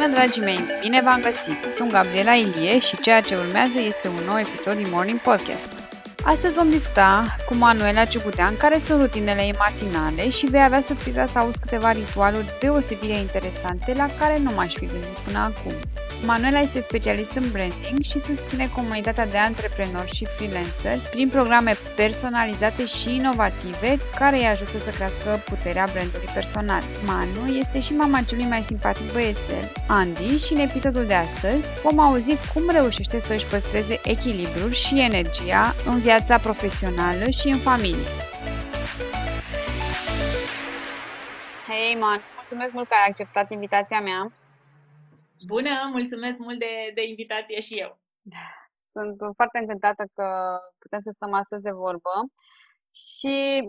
Bună, dragii mei! Bine v-am găsit! Sunt Gabriela Ilie și ceea ce urmează este un nou episod din Morning Podcast. Astăzi vom discuta cu Manuela Ciugudean care sunt rutinele ei matinale și vei avea surpriza să auzi câteva ritualuri deosebit de interesante la care nu m-aș fi gândit până acum. Manuela este specialist în branding și susține comunitatea de antreprenori și freelancer prin programe personalizate și inovative care îi ajută să crească puterea brandului personal. Manu este și mama celui mai simpatic băiețel, Andy, și în episodul de astăzi vom auzi cum reușește să își păstreze echilibrul și energia în viața profesională și în familie. Hei, Man! Mulțumesc mult că ai acceptat invitația mea. Bună, mulțumesc mult de, de invitație și eu. Sunt foarte încântată că putem să stăm astăzi de vorbă și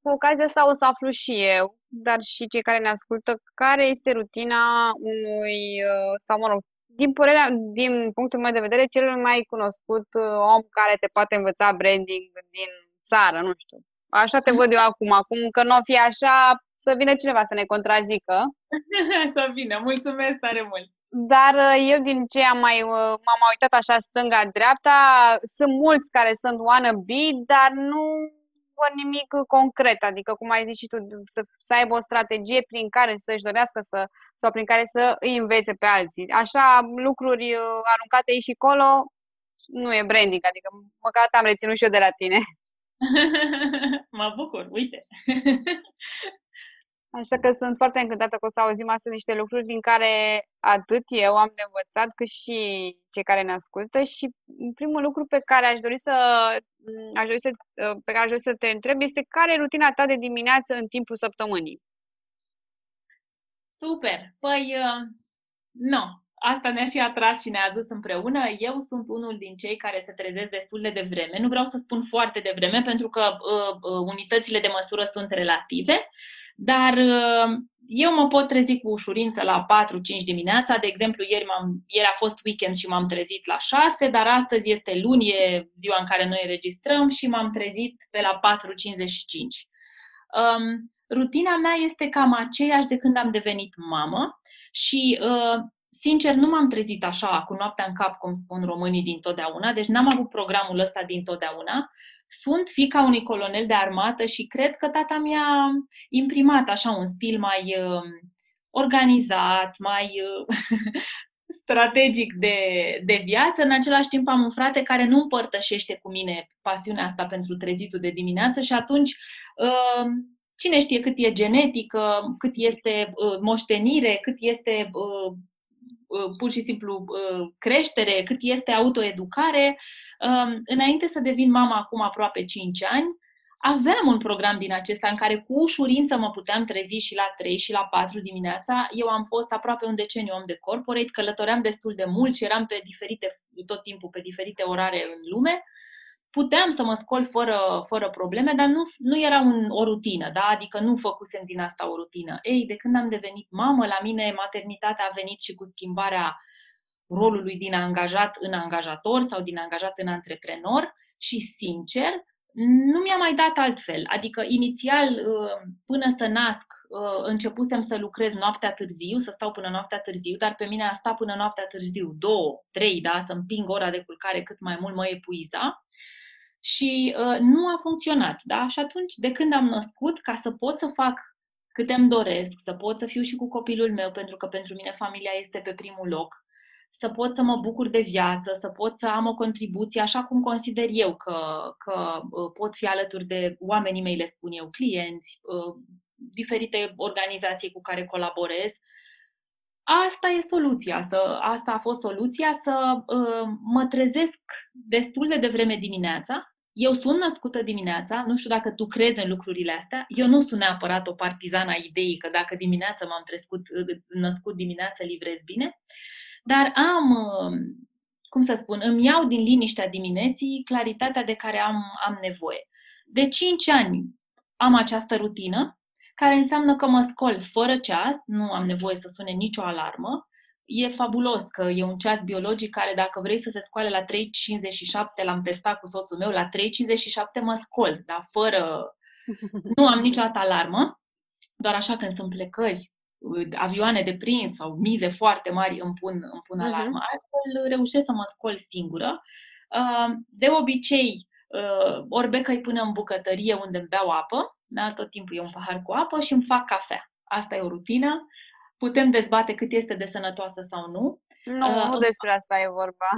cu ocazia asta o să aflu și eu, dar și cei care ne ascultă, care este rutina unui, uh, sau mă rog, din, părerea, din punctul meu de vedere, cel mai cunoscut uh, om care te poate învăța branding din țară, nu știu. Așa te văd eu acum. Acum că nu o fi așa, să vină cineva să ne contrazică. să vină. Mulțumesc tare mult. Dar uh, eu din ce am mai, uh, m-am mai uitat așa stânga-dreapta, sunt mulți care sunt wannabe, dar nu văd nimic concret, adică cum ai zis și tu, să, să aibă o strategie prin care să-și dorească să, sau prin care să îi învețe pe alții. Așa, lucruri uh, aruncate aici și acolo, nu e branding, adică măcar am reținut și eu de la tine. mă bucur, uite. Așa că sunt foarte încântată că o să auzim astăzi niște lucruri din care atât eu am de învățat, cât și cei care ne ascultă și primul lucru pe care aș dori să, aș dori să, pe care aș dori să te întreb este care e rutina ta de dimineață în timpul săptămânii? Super! Păi, uh, nu, asta ne-a și atras și ne-a adus împreună. Eu sunt unul din cei care se trezesc destul de devreme. Nu vreau să spun foarte devreme, pentru că uh, uh, unitățile de măsură sunt relative, dar uh, eu mă pot trezi cu ușurință la 4-5 dimineața. De exemplu, ieri, m-am, ieri a fost weekend și m-am trezit la 6, dar astăzi este luni, e ziua în care noi înregistrăm și m-am trezit pe la 4.55. Um, rutina mea este cam aceeași de când am devenit mamă și uh, sincer, nu m-am trezit așa, cu noaptea în cap, cum spun românii din totdeauna, deci n-am avut programul ăsta din totdeauna. Sunt fica unui colonel de armată și cred că tata mi-a imprimat așa un stil mai uh, organizat, mai uh, strategic de, de viață. În același timp am un frate care nu împărtășește cu mine pasiunea asta pentru trezitul de dimineață și atunci uh, cine știe cât e genetică, cât este uh, moștenire, cât este uh, Uh, pur și simplu uh, creștere, cât este autoeducare. Um, înainte să devin mama acum aproape 5 ani, aveam un program din acesta în care cu ușurință mă puteam trezi și la 3 și la 4 dimineața. Eu am fost aproape un deceniu om de corporate, călătoream destul de mult și eram pe diferite, tot timpul pe diferite orare în lume puteam să mă scol fără, fără probleme, dar nu, nu era un, o rutină, da? adică nu făcusem din asta o rutină. Ei, de când am devenit mamă, la mine maternitatea a venit și cu schimbarea rolului din angajat în angajator sau din angajat în antreprenor și, sincer, nu mi-a mai dat altfel. Adică, inițial, uh, până să nasc, uh, începusem să lucrez noaptea târziu, să stau până noaptea târziu, dar pe mine a sta până noaptea târziu, două, trei, da, să împing ora de culcare cât mai mult mă epuiza și uh, nu a funcționat. Da? Și atunci, de când am născut, ca să pot să fac câte îmi doresc, să pot să fiu și cu copilul meu, pentru că pentru mine familia este pe primul loc, să pot să mă bucur de viață, să pot să am o contribuție așa cum consider eu că, că uh, pot fi alături de oamenii mei, le spun eu, clienți, uh, diferite organizații cu care colaborez, asta e soluția, să, asta a fost soluția, să uh, mă trezesc destul de devreme dimineața. Eu sunt născută dimineața, nu știu dacă tu crezi în lucrurile astea, eu nu sunt neapărat o partizană a ideii că dacă dimineața m-am trescut, născut dimineața livrez bine, dar am, uh, cum să spun, îmi iau din liniștea dimineții claritatea de care am, am nevoie. De 5 ani am această rutină, care înseamnă că mă scol fără ceas, nu am nevoie să sune nicio alarmă. E fabulos că e un ceas biologic care dacă vrei să se scoale la 3.57, l-am testat cu soțul meu, la 3.57 mă scol, dar fără... Nu am niciodată alarmă, doar așa când sunt plecări avioane de prins sau mize foarte mari îmi pun, îmi pun uh-huh. alarma. Altfel reușesc să mă scol singură. Uh, de obicei, uh, ori becăi până în bucătărie unde îmi beau apă, da? tot timpul e un pahar cu apă și îmi fac cafea. Asta e o rutină. Putem dezbate cât este de sănătoasă sau nu. Nu, uh, nu despre asta e vorba.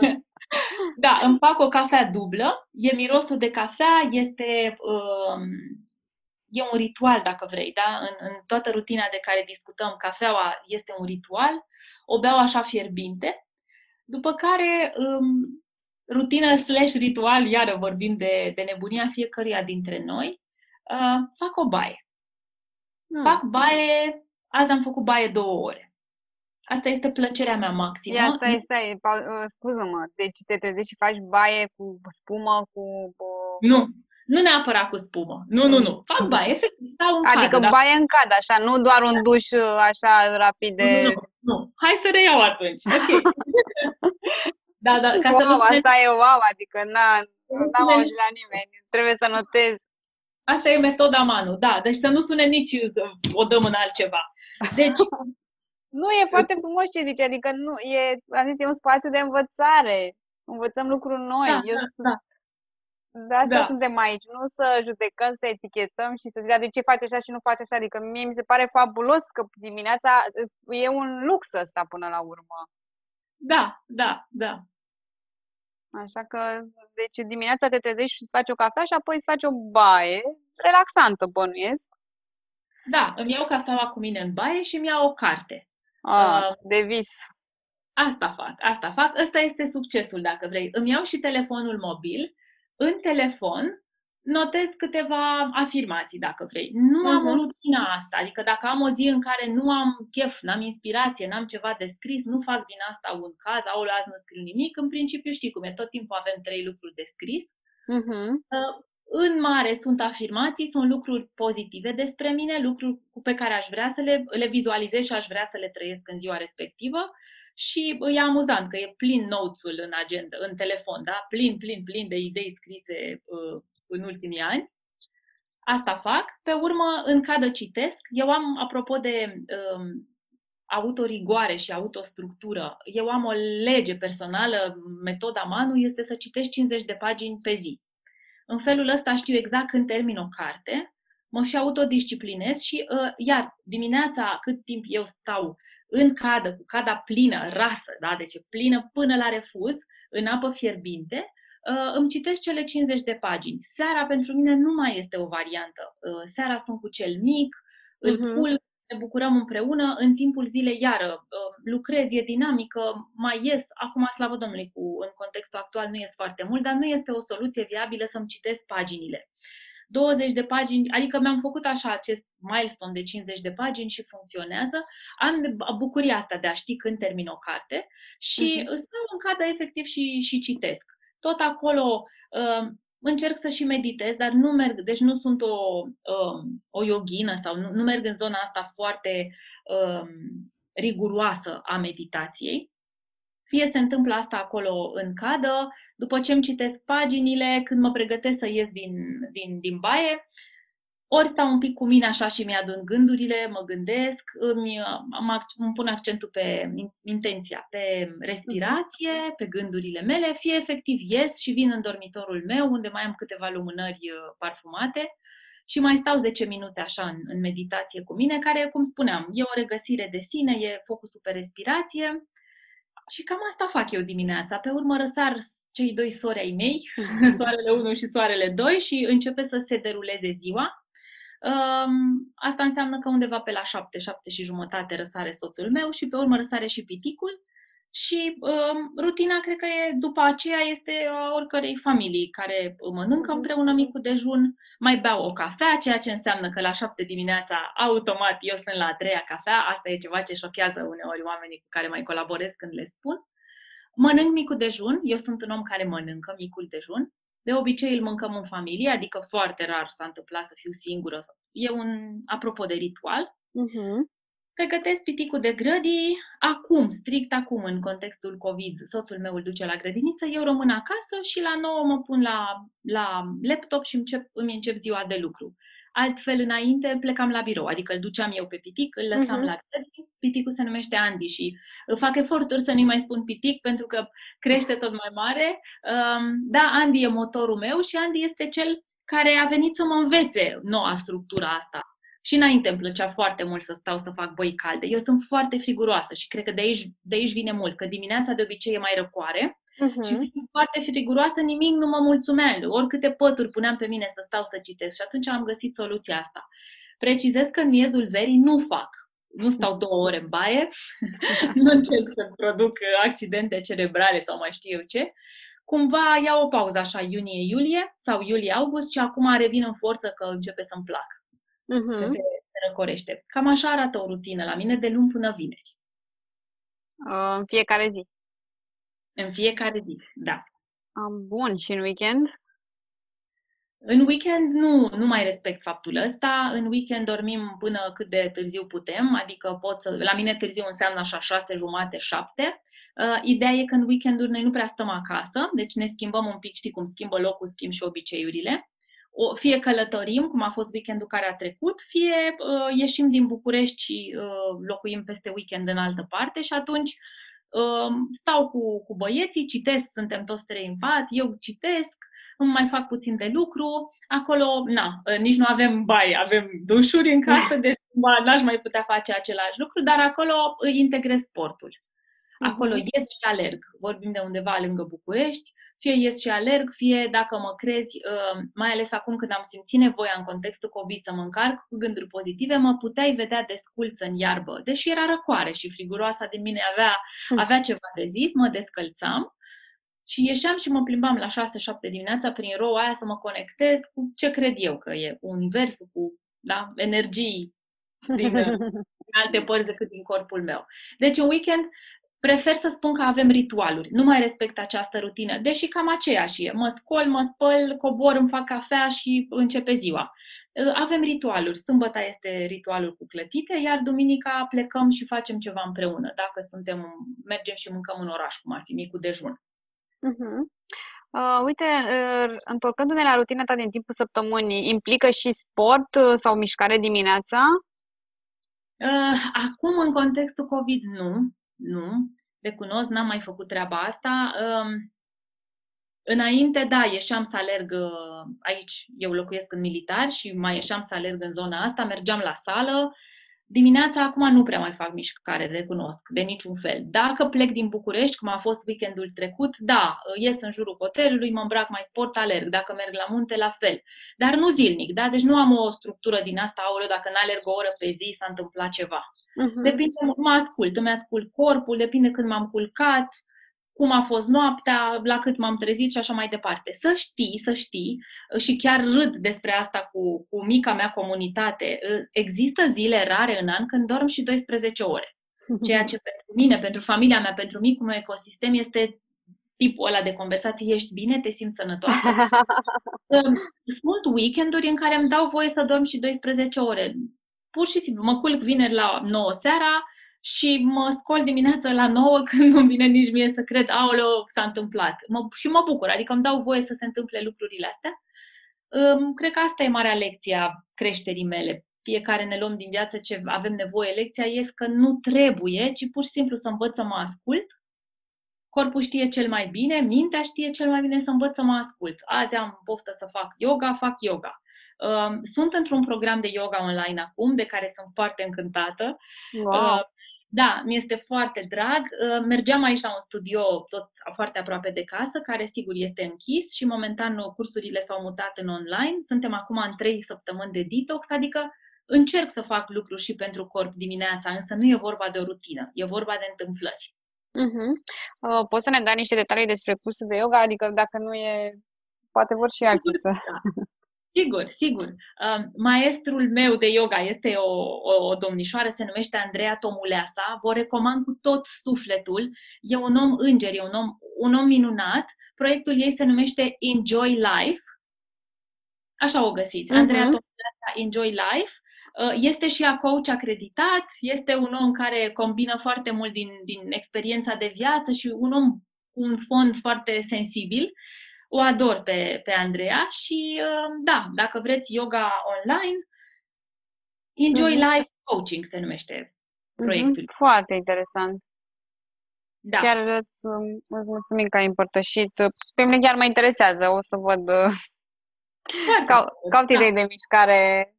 da, îmi fac o cafea dublă. E mirosul de cafea, este uh, e un ritual, dacă vrei, da? În, în toată rutina de care discutăm, cafeaua este un ritual, o beau așa fierbinte, după care um, rutină slash ritual, iară vorbim de, de nebunia fiecăruia dintre noi, uh, fac o baie. Hmm. Fac baie, azi am făcut baie două ore. Asta este plăcerea mea maximă. Ia, stai, stai, uh, scuză-mă, deci te trezești și faci baie cu spumă, cu... Nu, nu neapărat cu spumă. Nu, nu, nu. Fac baie, efectiv, stau în Adică cadă, baie în cad, așa, nu doar un duș uh, așa rapid de... Nu, nu, nu. Hai să reiau atunci. Ok. da, da, ca wow, să nu spune... asta e wow, adică na, n-am auzit la nimeni. Trebuie să notez. Asta e metoda Manu, da. Deci să nu sune nici că o dăm în altceva. Deci... nu, e foarte frumos ce zice, adică nu, e, am zis, e un spațiu de învățare. Învățăm lucruri noi. Da, Eu da, sunt, da. De asta Da. suntem aici, nu să judecăm, să etichetăm și să zic, "Da, de ce faci așa și nu faci așa. Adică mie mi se pare fabulos că dimineața e un lux ăsta până la urmă. Da, da, da. Așa că, deci dimineața te trezești și îți faci o cafea și apoi îți faci o baie relaxantă, bănuiesc. Da, îmi iau cafeaua cu mine în baie și îmi iau o carte. Ah, Uh, de vis. Asta fac, asta fac. Ăsta este succesul, dacă vrei. Îmi iau și telefonul mobil. În telefon notez câteva afirmații, dacă vrei. Nu am o Mhm. rutina asta. Adică dacă am o zi în care nu am chef, n-am inspirație, n-am ceva de scris, nu fac din asta un caz, au azi nu scriu nimic. În principiu știi cum e, tot timpul avem trei lucruri de scris. Mhm. În mare sunt afirmații, sunt lucruri pozitive despre mine, lucruri cu pe care aș vrea să le, le vizualizez și aș vrea să le trăiesc în ziua respectivă. Și e amuzant că e plin notes-ul în agenda, în telefon, da? Plin, plin, plin de idei scrise uh, în ultimii ani. Asta fac. Pe urmă, în cadă citesc. Eu am, apropo de um, autorigoare și autostructură, eu am o lege personală, metoda Manu este să citești 50 de pagini pe zi. În felul ăsta știu exact când termin o carte, mă și autodisciplinez și, uh, iar, dimineața, cât timp eu stau în cadă, cu cada plină, rasă, da? deci e plină până la refuz, în apă fierbinte, uh, îmi citesc cele 50 de pagini. Seara pentru mine nu mai este o variantă. Uh, seara sunt cu cel mic, îl Mhm. culc, ne bucurăm împreună, în timpul zilei iară uh, lucrez, e dinamică, mai ies, acum slavă Domnului, cu, în contextul actual nu ies foarte mult, dar nu este o soluție viabilă să-mi citesc paginile. 20 de pagini, adică mi-am făcut așa acest milestone de 50 de pagini și funcționează. Am de- bucuria asta de a ști când termin o carte și Mhm. stau în cadă efectiv și, și citesc. Tot acolo uh, încerc să și meditez, dar nu merg, deci nu sunt o, um, o yoghină sau nu, nu merg în zona asta foarte um, riguroasă a meditației. Fie se întâmplă asta acolo în cadă, după ce îmi citesc paginile, când mă pregătesc să ies din, din, din baie, ori stau un pic cu mine așa și mi-adun gândurile, mă gândesc, îmi, am, ac- îmi pun accentul pe in- intenția, pe respirație, pe gândurile mele, fie efectiv ies și vin în dormitorul meu, unde mai am câteva lumânări uh, parfumate și mai stau 10 minute așa în, în meditație cu mine, care, cum spuneam, e o regăsire de sine, e focusul pe respirație. Și cam asta fac eu dimineața. Pe urmă răsar cei doi sori ai mei, soarele 1 și soarele 2 și începe să se deruleze ziua. Um, asta înseamnă că undeva pe la 7, 7 și jumătate răsare soțul meu și pe urmă răsare și piticul. Și um, rutina, cred că e, după aceea, este a oricărei familii care mănâncă împreună micul dejun, mai beau o cafea, ceea ce înseamnă că la 7 dimineața, automat, eu sunt la a treia cafea. Asta e ceva ce șochează uneori oamenii cu care mai colaborez când le spun. Mănânc micul dejun, eu sunt un om care mănâncă micul dejun. De obicei îl mâncăm în familie, adică foarte rar s-a întâmplat să fiu singură. E un, apropo de ritual, Mhm. pregătesc piticul de grădii, acum, strict acum, în contextul COVID, soțul meu îl duce la grădiniță, eu rămân acasă și la 9 mă pun la, la laptop și încep, îmi încep ziua de lucru. Altfel, înainte plecam la birou, adică îl duceam eu pe pitic, îl lăsam uh-huh. la grădini, piticul se numește Andy și fac eforturi să nu-i mai spun pitic pentru că crește tot mai mare. Um, da, Andy e motorul meu și Andy este cel care a venit să mă învețe noua structură asta. Și înainte îmi plăcea foarte mult să stau să fac băi calde. Eu sunt foarte friguroasă și cred că de aici, de aici vine mult, că dimineața de obicei e mai răcoare uh-huh. și fiind foarte friguroasă, nimic nu mă mulțumea. Oricâte pături puneam pe mine să stau să citesc și atunci am găsit soluția asta. Precizez că în miezul verii nu fac. Nu stau două ore în baie, nu încerc să produc accidente cerebrale sau mai știu eu ce. Cumva iau o pauză așa iunie-iulie sau iulie-august și acum revin în forță că începe să-mi placă uh-huh. că se, se răcorește. Cam așa arată o rutină la mine de luni până vineri. Uh, în fiecare zi? În fiecare zi, da. Uh, bun, și în weekend? În weekend nu, nu mai respect faptul ăsta. În weekend dormim până cât de târziu putem, adică pot să, la mine târziu înseamnă așa șase jumate, șapte. Uh, ideea e că în weekenduri noi nu prea stăm acasă, deci ne schimbăm un pic, știi cum schimbă locul, schimb și obiceiurile o, fie călătorim, cum a fost weekendul care a trecut, fie uh, ieșim din București și uh, locuim peste weekend în altă parte și atunci uh, stau cu, cu băieții, citesc, suntem toți trei în pat, eu citesc, îmi mai fac puțin de lucru, acolo, na, uh, nici nu avem baie, avem dușuri în casă, deci n-aș mai putea face același lucru, dar acolo îi integrez sportul. Acolo uh-huh. ies și alerg. Vorbim de undeva lângă București, fie ies și alerg, fie dacă mă crezi, uh, mai ales acum când am simțit nevoia în contextul COVID să mă încarc cu gânduri pozitive, mă puteai vedea desculță în iarbă. Deși era răcoare și friguroasa din mine avea, hm. avea ceva de zis, mă descălțam și ieșeam și mă plimbam la 6-7 dimineața prin roua aia să mă conectez cu ce cred eu că e, cu universul, cu da, energii din, din alte părți decât din corpul meu. Deci un weekend prefer să spun că avem ritualuri. Nu mai respect această rutină, deși cam aceeași e. Mă scol, mă spăl, cobor, îmi fac cafea și începe ziua. Uh, avem ritualuri. Sâmbăta este ritualul cu clătite, iar duminica plecăm și facem ceva împreună. Dacă suntem, mergem și mâncăm în oraș, cum ar fi micul dejun. Uh-huh. Uh, uite, uh, întorcându-ne la rutina ta din timpul săptămânii, implică și sport uh, sau mișcare dimineața? Uh, acum, în contextul COVID, nu nu, recunosc, n-am mai făcut treaba asta. Înainte, da, ieșeam să alerg uh, aici, eu locuiesc în militar și mai ieșeam să alerg în zona asta, mergeam la sală, Dimineața acum nu prea mai fac mișcare, recunosc, de niciun fel. Dacă plec din București, cum a fost weekendul trecut, da, ies în jurul hotelului, mă îmbrac mai sport, alerg. Dacă merg la munte, la fel. Dar nu zilnic, da? Deci nu am o structură din asta, aoleu, dacă n-alerg o oră pe zi, s-a întâmplat ceva. Uh-huh. Depinde, mă ascult, îmi ascult corpul, depinde când m-am culcat, cum a fost noaptea, la cât m-am trezit și așa mai departe. Să știi, să știi, și chiar râd despre asta cu, cu mica mea comunitate, există zile rare în an când dorm și 12 ore. Ceea ce pentru mine, pentru familia mea, pentru micul meu ecosistem este tipul ăla de conversație, ești bine, te simți sănătoasă. Sunt weekenduri în care îmi dau voie să dorm și 12 ore. Pur și simplu, mă culc vineri la 9 seara, și mă scol dimineața la 9 când nu vine nici mie să cred, aoleo, s-a întâmplat. Mă, și mă bucur, adică îmi dau voie să se întâmple lucrurile astea. Cred că asta e marea lecție a creșterii mele. Fiecare ne luăm din viață ce avem nevoie. Lecția este că nu trebuie, ci pur și simplu să învăț să mă ascult. Corpul știe cel mai bine, mintea știe cel mai bine să învăț să mă ascult. Azi am poftă să fac yoga, fac yoga. Sunt într-un program de yoga online acum, de care sunt foarte încântată. Wow. Da, mi este foarte drag. Uh, mergeam aici la un studio tot foarte aproape de casă, care sigur este închis și momentan uh, cursurile s-au mutat în online. Suntem acum în trei săptămâni de detox, adică încerc să fac lucruri și pentru corp dimineața, însă nu e vorba de o rutină, e vorba de întâmplări. Uh-huh. Uh, poți să ne dai niște detalii despre cursul de yoga? Adică dacă nu e, poate vor și alții să... Da. Sigur, sigur. Uh, maestrul meu de yoga este o, o, o domnișoară, se numește Andreea Tomuleasa. Vă recomand cu tot sufletul. E un om înger, e un om, un om minunat. Proiectul ei se numește Enjoy Life. Așa o găsiți. Uh-huh. Andreea Tomuleasa Enjoy Life. Uh, este și a coach acreditat, este un om care combină foarte mult din, din experiența de viață și un om cu un fond foarte sensibil o ador pe, pe Andreea și uh, da, dacă vreți yoga online, Enjoy mm-hmm. Life Coaching se numește mhm. proiectul. Mm-hmm. Foarte interesant. Da. Chiar îți, îți mulțumim că ai împărtășit. Pe mine chiar mă interesează, o să văd. Uh, Cau, caut da. idei de mișcare.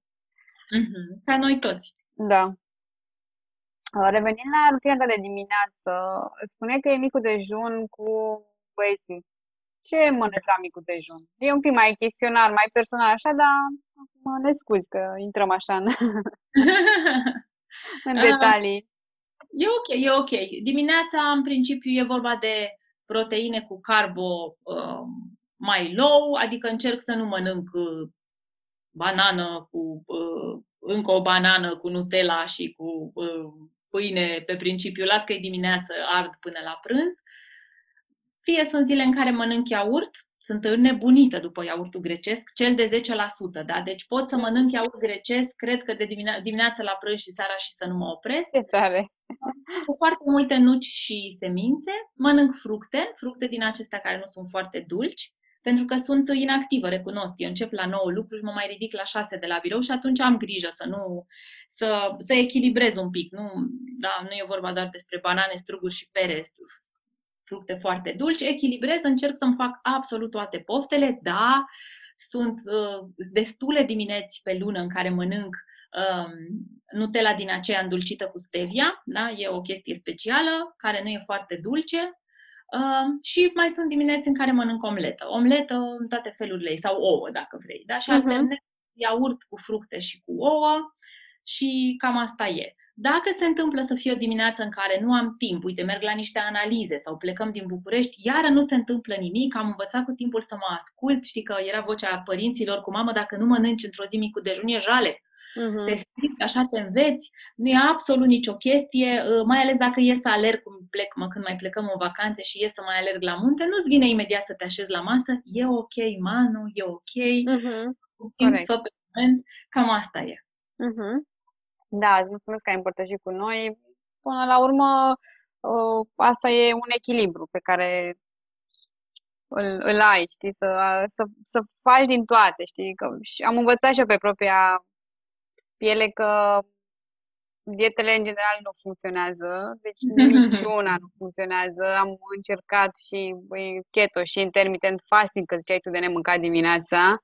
Mm-hmm. Ca noi toți. Da. Uh, revenind la rutina ta de dimineață, spune că e micul dejun cu băieții. Ce mănânci la micul dejun? E un pic mai chestionar, mai personal așa, dar mă ne scuzi că intrăm așa în, în detalii. E ok, e ok. Dimineața, în principiu, e vorba de proteine cu carbo uh, mai low, adică încerc să nu mănânc uh, banană cu uh, încă o banană cu Nutella și cu uh, pâine pe principiu, las că e dimineață, ard până la prânz. Fie sunt zile în care mănânc iaurt, sunt înnebunită după iaurtul grecesc, cel de 10%, da? Deci pot să mănânc iaurt grecesc, cred că de dimine- dimineața la prânz și seara și să nu mă opresc. E tare! Cu foarte multe nuci și semințe. Mănânc fructe, fructe din acestea care nu sunt foarte dulci, pentru că sunt inactivă, recunosc. Eu încep la 9 lucruri și mă mai ridic la 6 de la birou și atunci am grijă să nu, să, să echilibrez un pic. Nu, da, nu e vorba doar despre banane, struguri și pere, fructe foarte dulci, echilibrez, încerc să-mi fac absolut toate poftele, da, sunt uh, destule dimineți pe lună în care mănânc um, Nutella din aceea îndulcită cu stevia, da? e o chestie specială, care nu e foarte dulce, um, și mai sunt dimineți în care mănânc omletă. Omletă în toate felurile ei, sau ouă, dacă vrei. Da? Și uh-huh. alternez iaurt cu fructe și cu ouă și cam asta e. Dacă se întâmplă să fie o dimineață în care nu am timp, uite, merg la niște analize sau plecăm din București, iară nu se întâmplă nimic, am învățat cu timpul să mă ascult, știi că era vocea părinților cu mamă, dacă nu mănânci într-o zi micul dejun, e jale. Uh-huh. Te strict, așa te înveți, nu e absolut nicio chestie, uh, mai ales dacă ies să alerg, cum plec, mă, când mai plecăm în vacanțe și ies să mai alerg la munte, nu-ți vine imediat să te așezi la masă, e ok, Manu, e ok, uh-huh. timp pe moment, cam asta e. Uh-huh. Da, îți mulțumesc că ai împărtășit cu noi. Până la urmă, ă, asta e un echilibru pe care îl, îl ai, știi, să, să, să faci din toate, știi? Că, și am învățat și eu pe propria piele că dietele în general nu funcționează, deci niciuna nu funcționează. Am încercat și băi, keto și intermittent fasting, că ziceai tu de nemâncat dimineața.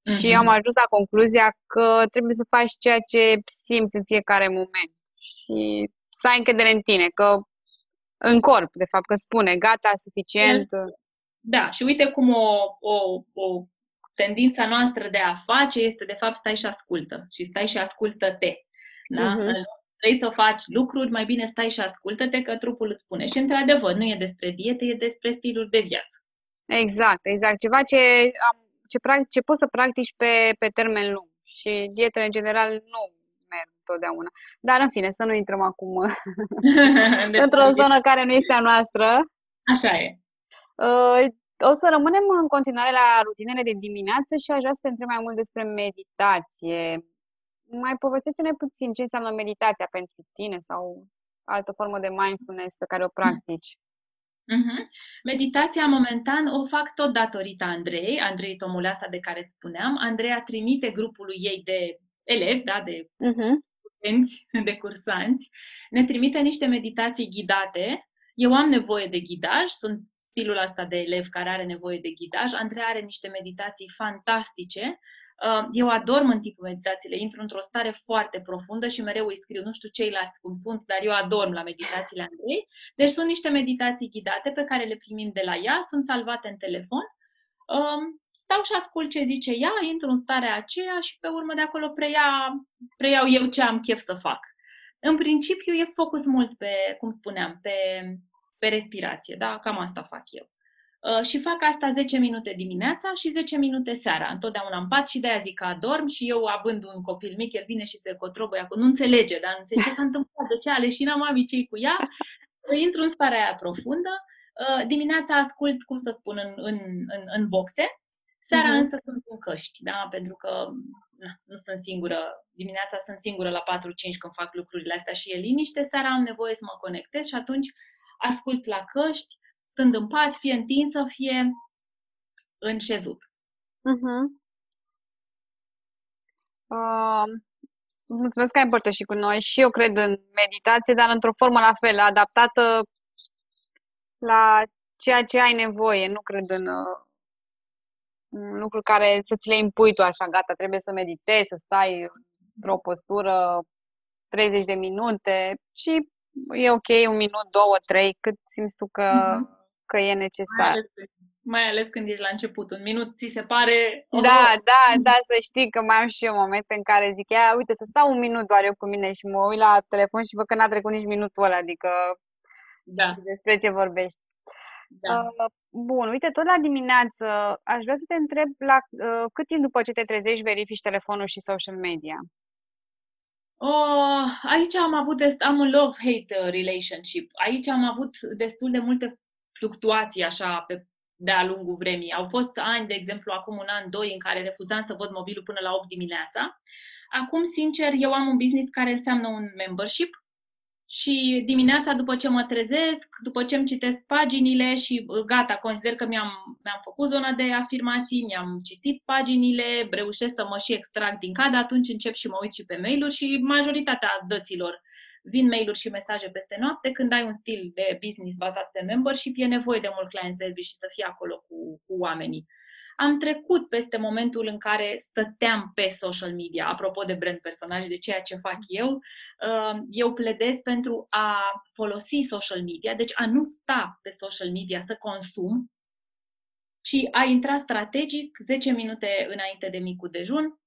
Mm-hmm. Și am ajuns la concluzia că trebuie să faci ceea ce simți în fiecare moment și să ai încredere în tine, că în corp, de fapt, că spune gata, suficient. Da, și uite cum o, o, o tendința noastră de a face este, de fapt, stai și ascultă. Și stai și ascultă-te. Da? Uh-huh. Vrei să faci lucruri, mai bine stai și ascultă-te că trupul îți spune. Și, într-adevăr, nu e despre diete, e despre stiluri de viață. Exact, exact. Ceva ce am ce, ce poți să practici pe, pe termen lung. Și dietele, în general, nu merg întotdeauna. Dar, în fine, să nu intrăm acum într-o zonă care nu este a noastră. Așa e. Uh, o să rămânem în continuare la rutinele de dimineață și aș vrea să te întreb mai mult despre meditație. Mai povestește-ne puțin ce înseamnă meditația pentru tine sau altă formă de mindfulness pe care o practici. Uh-huh. Meditația momentan o fac tot datorită Andrei, Andrei Tomuleasa de care spuneam. Andreea trimite grupului ei de elevi, da, de uh-huh. de cursanți, ne trimite niște meditații ghidate. Eu am nevoie de ghidaj, sunt stilul ăsta de elev care are nevoie de ghidaj. Andrei are niște meditații fantastice eu adorm în timpul meditațiile, intru într-o stare foarte profundă și mereu îi scriu, nu știu ceilalți cum sunt, dar eu adorm la meditațiile Andrei. Deci sunt niște meditații ghidate pe care le primim de la ea, sunt salvate în telefon. Stau și ascult ce zice ea, intru în starea aceea și pe urmă de acolo preia, preiau eu ce am chef să fac. În principiu e focus mult pe, cum spuneam, pe, pe respirație, da? Cam asta fac eu. Uh, și fac asta 10 minute dimineața și 10 minute seara. Întotdeauna în pat și de-aia zic că adorm și eu, având un copil mic, el vine și se cotrobăie acolo. Nu înțelege, dar nu înțelege ce s-a întâmplat, de ce a leșinat mami cei cu ea. Intru în starea aia profundă. Uh, dimineața ascult, cum să spun, în, în, în, în boxe. Seara uh-huh. însă sunt în căști, da? pentru că na, nu sunt singură. Dimineața sunt singură la 4-5 când fac lucrurile astea și e liniște. Seara am nevoie să mă conectez și atunci ascult la căști, stând în pat, fie întinsă, fie în șezut. Uh-huh. Uh, mulțumesc că ai împărtășit cu noi și eu cred în meditație, dar într-o formă la fel, adaptată la ceea ce ai nevoie. Nu cred în uh, lucruri care să ți le impui tu așa, gata, trebuie să meditezi, să stai într-o postură 30 de minute și e ok, un minut, două, trei, cât simți tu că, mm-hmm. Că e necesar. Mai ales, mai ales când ești la început. Un minut ți se pare... Oh. Da, da, da, să știi că mai am și eu momente în care zic, ia, uite, să stau un minut doar eu cu mine și mă uit la telefon și văd că n-a trecut nici minutul ăla, adică da. despre ce vorbești. Da. Uh, bun, uite, tot la dimineață aș vrea să te întreb la uh, cât timp după ce te trezești verifici telefonul și social media? Oh, aici am avut, dest- am un love-hate uh, relationship. Aici am avut destul de multe fluctuații așa pe de-a lungul vremii. Au fost ani, de exemplu, acum un an, doi, în care refuzam să văd mobilul până la 8 dimineața. Acum, sincer, eu am un business care înseamnă un membership și dimineața după ce mă trezesc, după ce îmi citesc paginile și uh, gata, consider că mi-am, mi-am făcut zona de afirmații, mi-am citit paginile, reușesc să mă și extrag din cadă, atunci încep și mă uit și pe mail-uri și majoritatea dăților vin mail-uri și mesaje peste noapte. Când ai un stil de business bazat pe membership, e nevoie de mult client service și să fii acolo cu, cu oamenii am trecut peste momentul în care stăteam pe social media. Apropo de brand personal și de ceea ce fac eu, uh, eu pledez pentru a folosi social media, deci a nu sta pe social media să consum, și a intra strategic 10 minute înainte de micul dejun,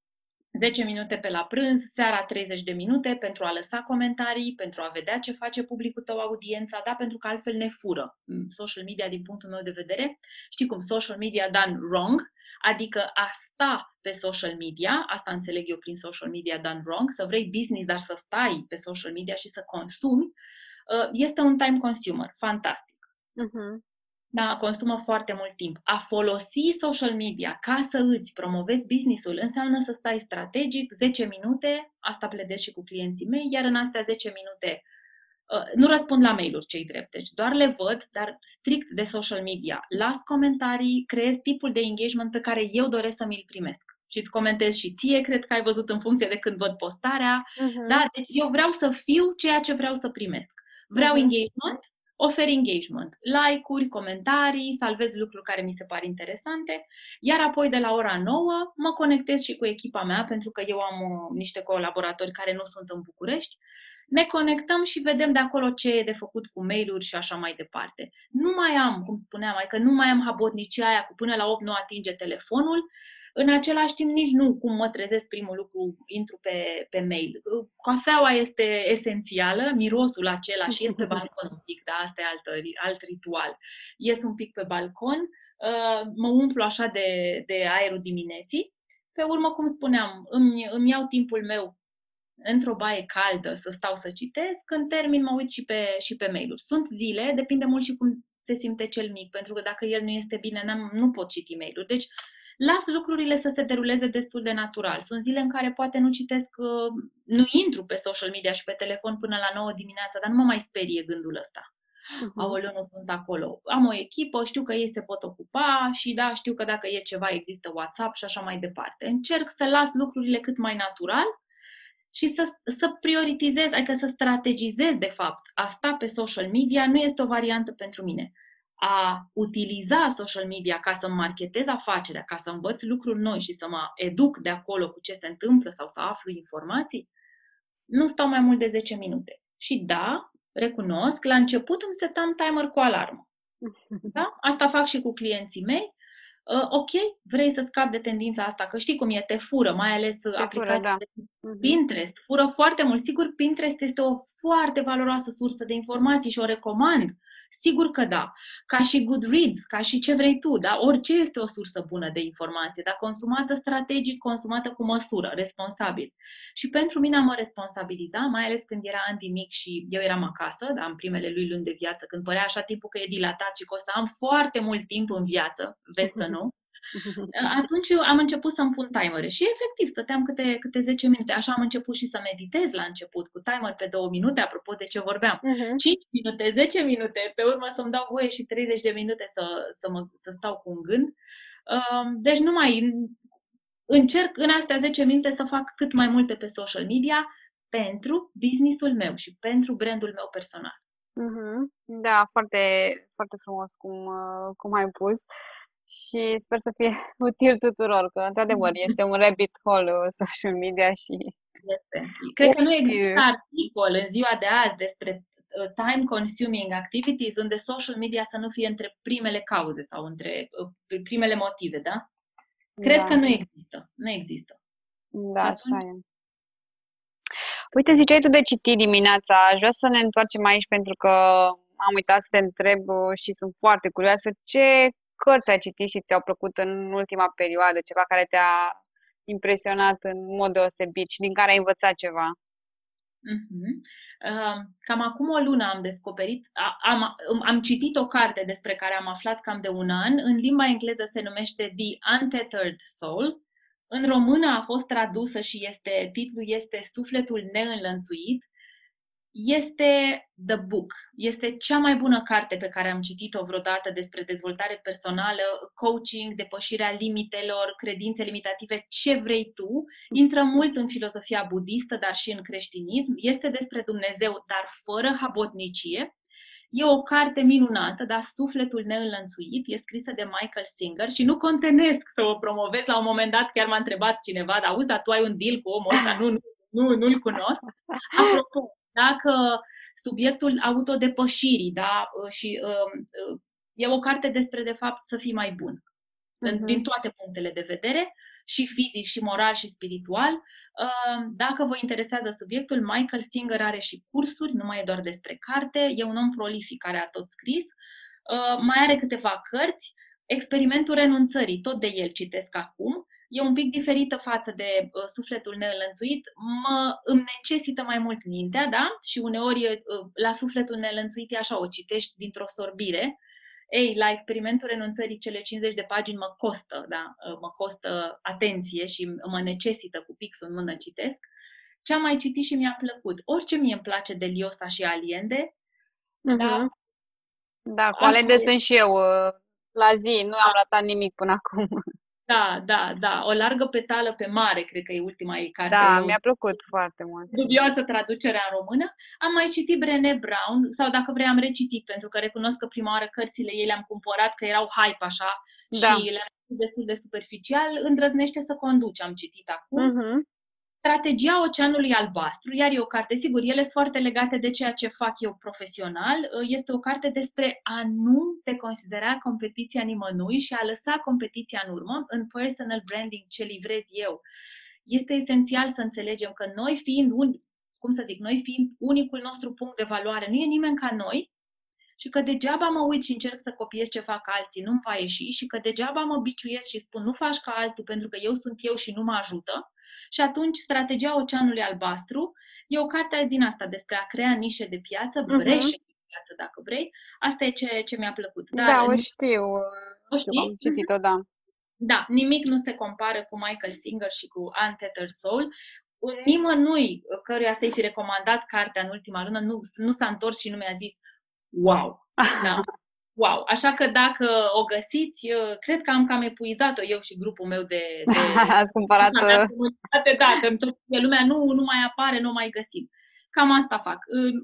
10 minute pe la prânz, seara 30 de minute pentru a lăsa comentarii, pentru a vedea ce face publicul tău, audiența, da, pentru că altfel ne fură. Mm, social media, din punctul meu de vedere, știi cum, social media done wrong, adică a sta pe social media, asta înțeleg eu prin social media done wrong, să vrei business, dar să stai pe social media și să consumi, uh, este un time consumer, fantastic. Uh-huh da, consumă foarte mult timp. A folosi social media ca să îți promovezi businessul înseamnă să stai strategic 10 minute, asta pledez și cu clienții mei, iar în astea 10 minute uh, nu răspund la mail-uri cei drept, deci doar le văd, dar strict de social media. Las comentarii, creez tipul de engagement pe care eu doresc să mi-l primesc. Și îți comentez și ție, cred că ai văzut în funcție de când văd postarea. Uh-huh. Da? Deci eu vreau să fiu ceea ce vreau să primesc. Vreau uh-huh. engagement, ofer engagement, like-uri, comentarii, salvez lucruri care mi se par interesante, iar apoi de la ora 9 mă conectez și cu echipa mea, pentru că eu am uh, niște colaboratori care nu sunt în București, ne conectăm și vedem de acolo ce e de făcut cu mail-uri și așa mai departe. Nu mai am, cum spuneam, că nu mai am habotnicia aia cu până la 8 nu atinge telefonul, în același timp, nici nu cum mă trezesc primul lucru, intru pe, pe mail. Cafeaua este esențială, mirosul acela și este balcon un pic, da, asta e alt, alt ritual. Ies un pic pe balcon, uh, mă umplu așa de, de aerul dimineții. Pe urmă, cum spuneam, îmi, îmi iau timpul meu într-o baie caldă să stau să citesc, când termin mă uit și pe, și pe mail-uri. Sunt zile, depinde mult și cum se simte cel mic, pentru că dacă el nu este bine, n-am, nu pot citi mail-uri. Deci las lucrurile să se deruleze destul de natural. Sunt zile în care poate nu citesc, uh, nu intru pe social media și pe telefon până la 9 dimineața, dar nu mă mai sperie gândul ăsta. Uh-huh. Aoleu, nu sunt acolo. Am o echipă, știu că ei se pot ocupa și da, știu că dacă e ceva există WhatsApp și așa mai departe. Încerc să las lucrurile cât mai natural și să, să prioritizez, adică să strategizez de fapt. A sta pe social media nu este o variantă pentru mine a utiliza social media ca să marketez afacerea, ca să învăț lucruri noi și să mă educ de acolo cu ce se întâmplă sau să aflu informații, nu stau mai mult de 10 minute. Și da, recunosc, la început îmi setam timer cu alarmă. Da? Asta fac și cu clienții mei. Uh, ok, vrei să scapi de tendința asta, că știi cum e, te fură, mai ales te aplicațiile da. Mhm. Pinterest. Fură foarte mult. Sigur, Pinterest este o foarte valoroasă sursă de informații și o recomand. Sigur că da. Ca și Goodreads, ca și ce vrei tu, da? Orice este o sursă bună de informație, dar consumată strategic, consumată cu măsură, responsabil. Și pentru mine am mă responsabiliza, mai ales când era Andy mic și eu eram acasă, da, în primele lui luni de viață, când părea așa timpul că e dilatat și că o să am foarte mult timp în viață, vezi să nu. Atunci am început să-mi pun timere și efectiv stăteam câte, câte 10 minute. Așa am început și să meditez la început cu timer pe 2 minute, apropo de ce vorbeam. Uh-huh. 5 minute, 10 minute, pe urmă să-mi dau voie și 30 de minute să, să, mă, să stau cu un gând. Um, deci nu mai încerc în astea 10 minute să fac cât mai multe pe social media pentru businessul meu și pentru brandul meu personal. Mm-hmm. Da, foarte, foarte frumos cum, uh, cum ai pus și sper să fie util tuturor, că într-adevăr este un rabbit hole uh, social media și... Este. Cred că nu există articol în ziua de azi despre uh, time-consuming activities unde social media să nu fie între primele cauze sau între primele motive, da? Cred da. că nu există. Nu există. Da, așa e. Uite, ziceai tu de citit dimineața. Aș vrea să ne întoarcem aici pentru că am uitat să te întreb și sunt foarte curioasă. Ce cărți ai citit și ți-au plăcut în ultima perioadă? Ceva care te-a impresionat în mod deosebit și din care ai învățat ceva? Uh-huh. Uh, cam acum o lună am descoperit, am, am citit o carte despre care am aflat cam de un an. În limba engleză se numește The Untethered Soul în română a fost tradusă și este titlul este Sufletul neînlănțuit. Este The Book. Este cea mai bună carte pe care am citit-o vreodată despre dezvoltare personală, coaching, depășirea limitelor, credințe limitative, ce vrei tu. Intră mult în filosofia budistă, dar și în creștinism. Este despre Dumnezeu, dar fără habotnicie E o carte minunată, dar sufletul neînlănțuit, e scrisă de Michael Singer și nu contenesc să o promovez. La un moment dat chiar m-a întrebat cineva, dar auzi, dar tu ai un deal cu omul ăsta, nu, nu, nu, nu-l cunosc. Apropo, dacă subiectul autodepășirii, da, și uh, uh, e o carte despre, de fapt, să fii mai bun. Uh-huh. Din toate punctele de vedere și fizic, și moral, și spiritual. Dacă vă interesează subiectul, Michael Singer are și cursuri, nu mai e doar despre carte, e un om prolific care a tot scris. Mai are câteva cărți, Experimentul renunțării, tot de el citesc acum, e un pic diferită față de uh, sufletul neînlănțuit, mă, îmi necesită mai mult mintea, da? Și uneori uh, la sufletul neînlănțuit e așa, o citești dintr-o sorbire, ei, la experimentul renunțării, cele 50 de pagini mă costă, da, mă costă atenție și mă necesită cu pixul în mână citesc. Ce am mai citit și mi-a plăcut. Orice mie îmi place de Liosa și Aliende, mm-hmm. da, da, cu Aliende sunt și eu uh, la zi, nu am ratat nimic până acum. Da, da, da. O largă petală pe mare, cred că e ultima ei carte. Da, mi-a plăcut foarte mult. Dubioasă traducerea în română. Am mai citit Brené Brown, sau dacă vrei am recitit, pentru că recunosc că prima oară cărțile ei le-am cumpărat, că erau hype așa da. și le-am citit destul de superficial. Îndrăznește să conduci, am citit acum. Uh-huh. Strategia Oceanului Albastru, iar e o carte, sigur, ele sunt foarte legate de ceea ce fac eu profesional. Este o carte despre a nu te considera competiția nimănui și a lăsa competiția în urmă. În personal branding, ce livrez eu, este esențial să înțelegem că noi fiind un, cum să zic, noi fiind unicul nostru punct de valoare, nu e nimeni ca noi și că degeaba mă uit și încerc să copiez ce fac alții, nu-mi va ieși și că degeaba mă biciuiesc și spun nu faci ca altul pentru că eu sunt eu și nu mă ajută și atunci, Strategia Oceanului Albastru e o carte din asta despre a crea nișe de piață, mhm. breșe uh-huh. de piață, dacă vrei. Asta e ce, ce mi-a plăcut. Dar da, o știu. O știi? Am citit-o, da. Da, nimic nu se compară cu Michael Singer și cu Untethered Soul. Nimănui căruia să-i fi recomandat cartea în ultima lună nu, nu s-a întors și nu mi-a zis wow. Da. Wow. Așa că dacă o găsiți, cred că am cam epuizat-o eu și grupul meu de... de Ați cumpărat... Da, că în toată lumea nu, nu mai apare, nu mai găsim. Cam asta fac.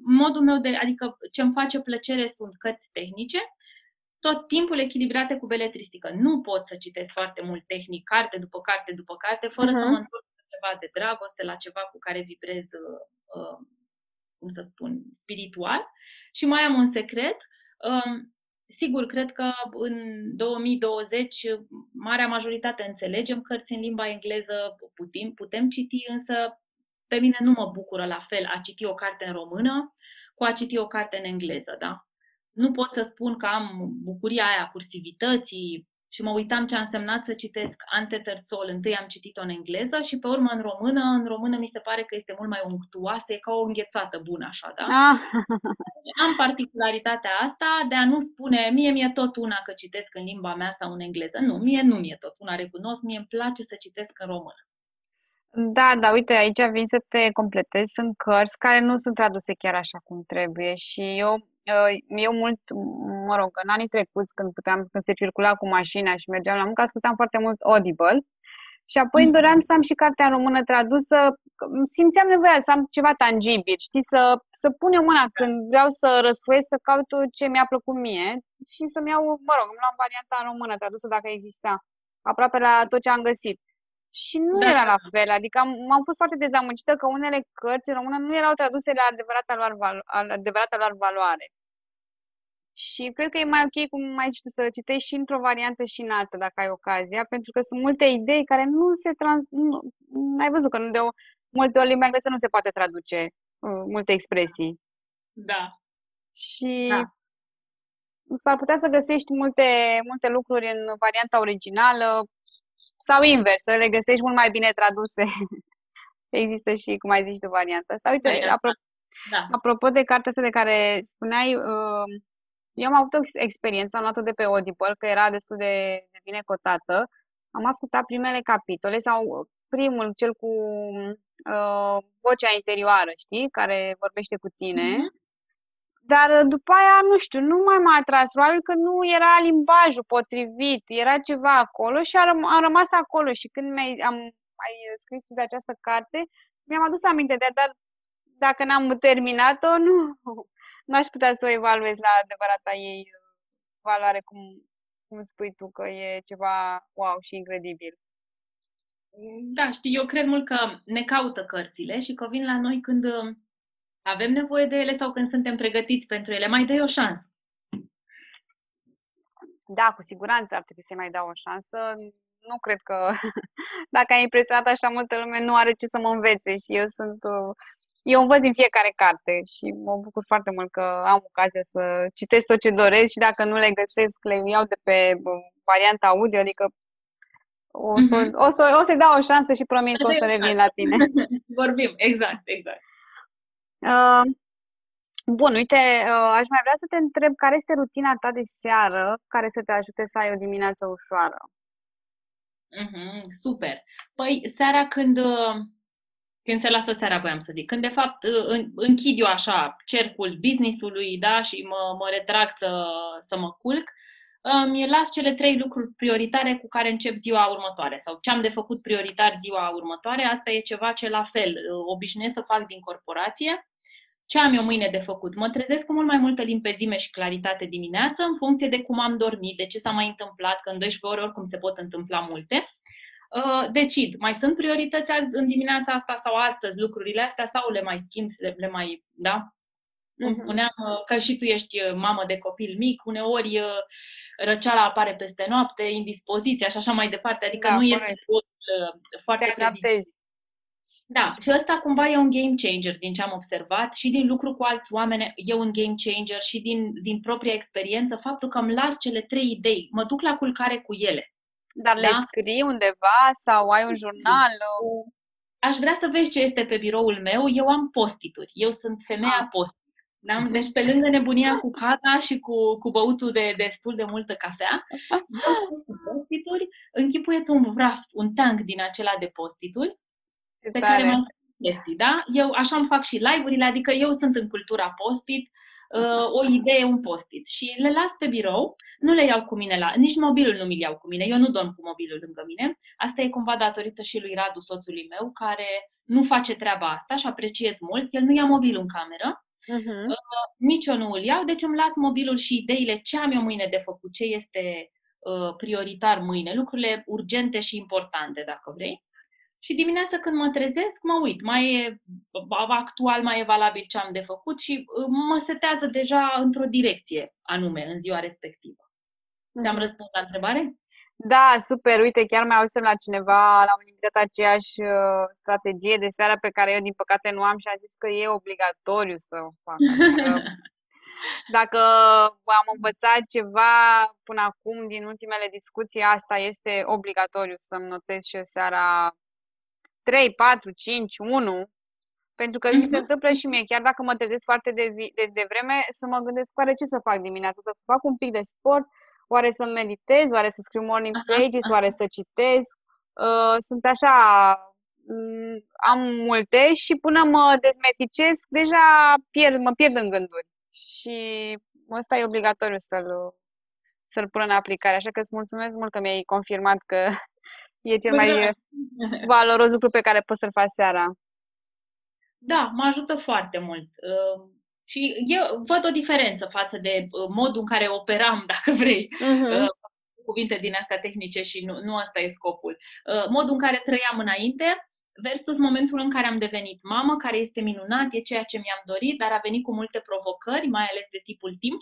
Modul meu de... Adică ce îmi face plăcere sunt cărți tehnice, tot timpul echilibrate cu beletristică. Nu pot să citesc foarte mult tehnic, carte după carte după carte, fără uh-huh. să mă întorc la ceva de dragoste, la ceva cu care vibrez, uh, cum să spun, spiritual. Și mai am un secret. Uh, Sigur, cred că în 2020 marea majoritate înțelegem cărți în limba engleză, putem, putem citi, însă pe mine nu mă bucură la fel a citi o carte în română cu a citi o carte în engleză, da? Nu pot să spun că am bucuria aia cursivității, și mă uitam ce a însemnat să citesc Ante Terțol. Întâi am citit-o în engleză și pe urmă în română. În română mi se pare că este mult mai unctuoasă, e ca o înghețată bună așa, da? Ah. Am particularitatea asta de a nu spune mie mi-e tot una că citesc în limba mea sau în engleză. Nu, mie nu mi-e tot una, recunosc, mie îmi place să citesc în română. Da, da, uite, aici vin să te completez. Sunt cărți care nu sunt traduse chiar așa cum trebuie și eu uh, eu mult, mă rog, în anii trecuți, când puteam, când se circula cu mașina și mergeam la muncă, ascultam foarte mult Audible și apoi îmi doream să am și cartea în română tradusă, simțeam nevoia să am ceva tangibil, știi, să, să pun eu mâna când vreau să răsfoiesc, să caut ce mi-a plăcut mie și să-mi iau, mă rog, îmi luam varianta în română tradusă dacă exista, aproape la tot ce am găsit. Și nu da. era la fel, adică am, am fost foarte dezamăgită că unele cărți în română nu erau traduse la adevărata lor, valo- adevărata lor valoare. Și cred că e mai ok, cum mai zici tu, să citești și într-o variantă și în altă, dacă ai ocazia, pentru că sunt multe idei care nu se trans... Nu, ai văzut că nu de o, multe ori limba engleză nu se poate traduce, uh, multe expresii. Da. Și da. s-ar putea să găsești multe, multe lucruri în varianta originală sau invers, să le găsești mult mai bine traduse. Există și, cum ai zis tu, varianta asta. Uite, da. apro- da. apropo de cartea asta de care spuneai, uh, eu am avut o experiență, am luat-o de pe Audible, că era destul de, de bine cotată. Am ascultat primele capitole sau primul, cel cu uh, vocea interioară, știi, care vorbește cu tine. Mm-hmm. Dar uh, după aia, nu știu, nu mai m-a atras. Probabil că nu era limbajul potrivit, era ceva acolo și am, am rămas acolo. Și când mi am ai scris de această carte, mi-am adus aminte de dar dacă n-am terminat-o, nu, n-aș putea să o evaluez la adevărata ei uh, valoare, cum, cum spui tu, că e ceva wow și incredibil. Da, știi, eu cred mult că ne caută cărțile și că vin la noi când uh, avem nevoie de ele sau când suntem pregătiți pentru ele. Mai dai o șansă. Da, cu siguranță ar trebui să mai dau o șansă. Nu cred că dacă ai impresionat așa multă lume, nu are ce să mă învețe și eu sunt uh, eu învăț din fiecare carte și mă bucur foarte mult că am ocazia să citesc tot ce doresc și dacă nu le găsesc, le iau de pe varianta audio, adică o, să, mm-hmm. o, să, o să-i dau o șansă și promit că o să revin la tine. Vorbim, exact, exact. Uh, bun, uite, uh, aș mai vrea să te întreb care este rutina ta de seară care să te ajute să ai o dimineață ușoară? Mm-hmm, super. Păi, seara când uh când se lasă seara, voiam să zic, când de fapt închid eu așa cercul business-ului da, și mă, mă retrag să, să mă culc, îmi las cele trei lucruri prioritare cu care încep ziua următoare sau ce am de făcut prioritar ziua următoare. Asta e ceva ce la fel obișnuiesc să fac din corporație. Ce am eu mâine de făcut? Mă trezesc cu mult mai multă limpezime și claritate dimineață în funcție de cum am dormit, de ce s-a mai întâmplat, că în 12 ore oricum se pot întâmpla multe Uh, decid, mai sunt priorități azi, în dimineața asta sau astăzi lucrurile astea sau le mai schimb, le, le mai, da? Cum uh-huh. spuneam, uh, că și tu ești uh, mamă de copil mic, uneori răceala apare peste noapte, indispoziția și așa mai departe, adică da, nu corect. este tot foarte adaptezi. Da, și ăsta cumva e un game changer din ce am observat și din lucru cu alți oameni, e un game changer și din, din propria experiență, faptul că îmi las cele trei idei, mă duc la culcare cu ele. Dar da? le scrii undeva sau ai un jurnal? Aș vrea să vezi ce este pe biroul meu. Eu am postituri. Eu sunt femeia ah. post da? Mhm. Deci pe lângă nebunia cu cata și cu, cu băutul de destul de multă cafea, eu sunt cu postituri, închipuieți un vraft, un tank din acela de postituri, pe care mă chestii, da? Eu așa îmi fac și live-urile, adică eu sunt în cultura postit, uh, o idee, un post-it și le las pe birou, nu le iau cu mine la, nici mobilul nu mi-l iau cu mine, eu nu dorm cu mobilul lângă mine. Asta e cumva datorită și lui Radu, soțului meu, care nu face treaba asta și apreciez mult. El nu ia mobilul în cameră, uh-huh. uh, nici eu nu îl iau, deci îmi las mobilul și ideile ce am eu mâine de făcut, ce este uh, prioritar mâine, lucrurile urgente și importante, dacă vrei. Și dimineața când mă trezesc, mă uit, mai e actual, mai e valabil ce am de făcut și uh, mă setează deja într-o direcție anume în ziua respectivă. Te-am mhm. răspuns la întrebare? Da, super. Uite, chiar mai auzim la cineva, la un invitat aceeași uh, strategie de seară pe care eu, din păcate, nu am și a zis că e obligatoriu să o fac. Adică, dacă am învățat ceva până acum din ultimele discuții, asta este obligatoriu să-mi notez și eu seara 3, 4, 5, 1, pentru că mm-hmm. mi se mhm. întâmplă și mie, chiar dacă mă trezesc foarte de, de, de vreme, să mă gândesc oare ce să fac dimineața, să fac un pic de sport, oare să meditez, oare să scriu morning pages, oare să citesc. Uh, sunt așa, um, am multe și până mă dezmeticesc, deja pierd, mă pierd în gânduri. și ăsta e obligatoriu să-l, să-l pun în aplicare. Așa că îți mulțumesc mult că mi-ai confirmat că e cel mai valoros lucru pe care poți să-l faci seara. Da, mă ajută foarte mult. Uh, și eu văd o diferență față de uh, modul în care operam, dacă vrei. Uh-huh. Cuvinte din astea tehnice și nu, nu asta e scopul. Modul în care trăiam înainte versus momentul în care am devenit mamă, care este minunat, e ceea ce mi-am dorit, dar a venit cu multe provocări, mai ales de tipul timp.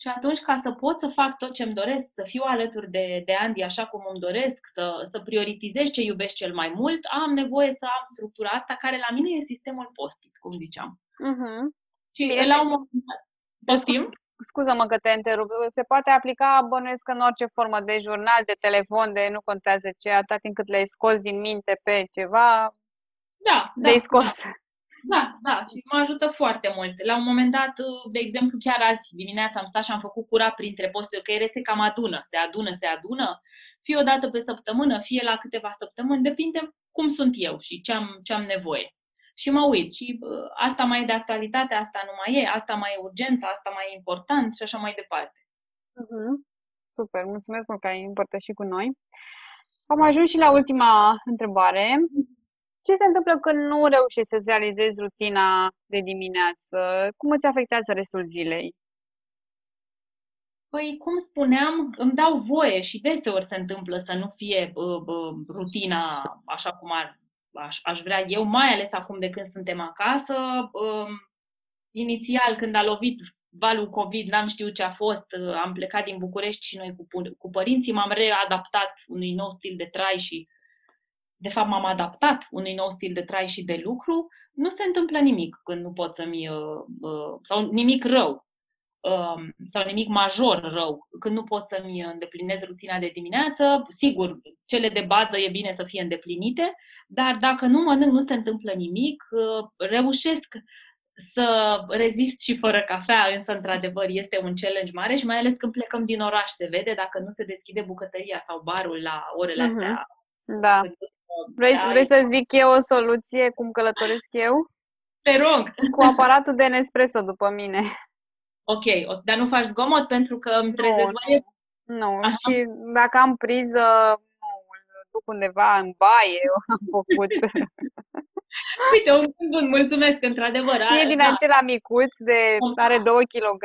Și atunci, ca să pot să fac tot ce îmi doresc, să fiu alături de, de Andy așa cum îmi doresc, să, să prioritizez ce iubesc cel mai mult, am nevoie să am structura asta, care la mine e sistemul post cum ziceam. Uh-huh. Și Bine, la un moment dat, Scuză-mă că te întrerup. Se poate aplica, bănuiesc, în orice formă de jurnal, de telefon, de nu contează ce, atât timp cât le-ai scos din minte pe ceva, da, le-ai da, scos. Da. Da, da, și mă ajută foarte mult. La un moment dat, de exemplu, chiar azi dimineața am stat și am făcut curat printre posturi, că ele se cam adună, se adună, se adună, fie o dată pe săptămână, fie la câteva săptămâni, depinde cum sunt eu și ce am, ce am nevoie. Și mă uit și uh, asta mai e de actualitate, asta nu mai e, asta mai e urgență, asta mai e important și așa mai departe. Uh-huh. Super, mulțumesc mult că ai împărtășit cu noi. Am ajuns și la ultima întrebare. Ce se întâmplă când nu reușești să-ți realizezi rutina de dimineață? Cum îți afectează restul zilei? Păi, cum spuneam, îmi dau voie și deseori se întâmplă să nu fie uh, uh, rutina așa cum ar, aș, aș vrea eu, mai ales acum de când suntem acasă. Uh, inițial, când a lovit valul COVID, n-am știut ce a fost, uh, am plecat din București și noi cu, cu părinții, m-am readaptat unui nou stil de trai și de fapt m-am adaptat unui nou stil de trai și de lucru, nu se întâmplă nimic când nu pot să-mi, uh, uh, sau nimic rău, um, sau nimic major rău, când nu pot să-mi îndeplinez rutina de dimineață. Sigur, cele de bază e bine să fie îndeplinite, dar dacă nu mănânc, nu se întâmplă nimic, uh, reușesc să rezist și fără cafea, însă, într-adevăr, este un challenge mare și mai ales când plecăm din oraș se vede dacă nu se deschide bucătăria sau barul la orele uh-huh. astea. Da. Vrei, da, vrei să zic eu o soluție cum călătoresc eu? Te rog! Cu aparatul de Nespresso după mine. Ok, dar nu faci zgomot pentru că îmi trezesc nu, mai... Nu, Așa. și dacă am priză, nu, duc undeva în baie, am făcut. Uite, un bun, mulțumesc, într-adevăr. E din da. acela micuț de are 2 kg,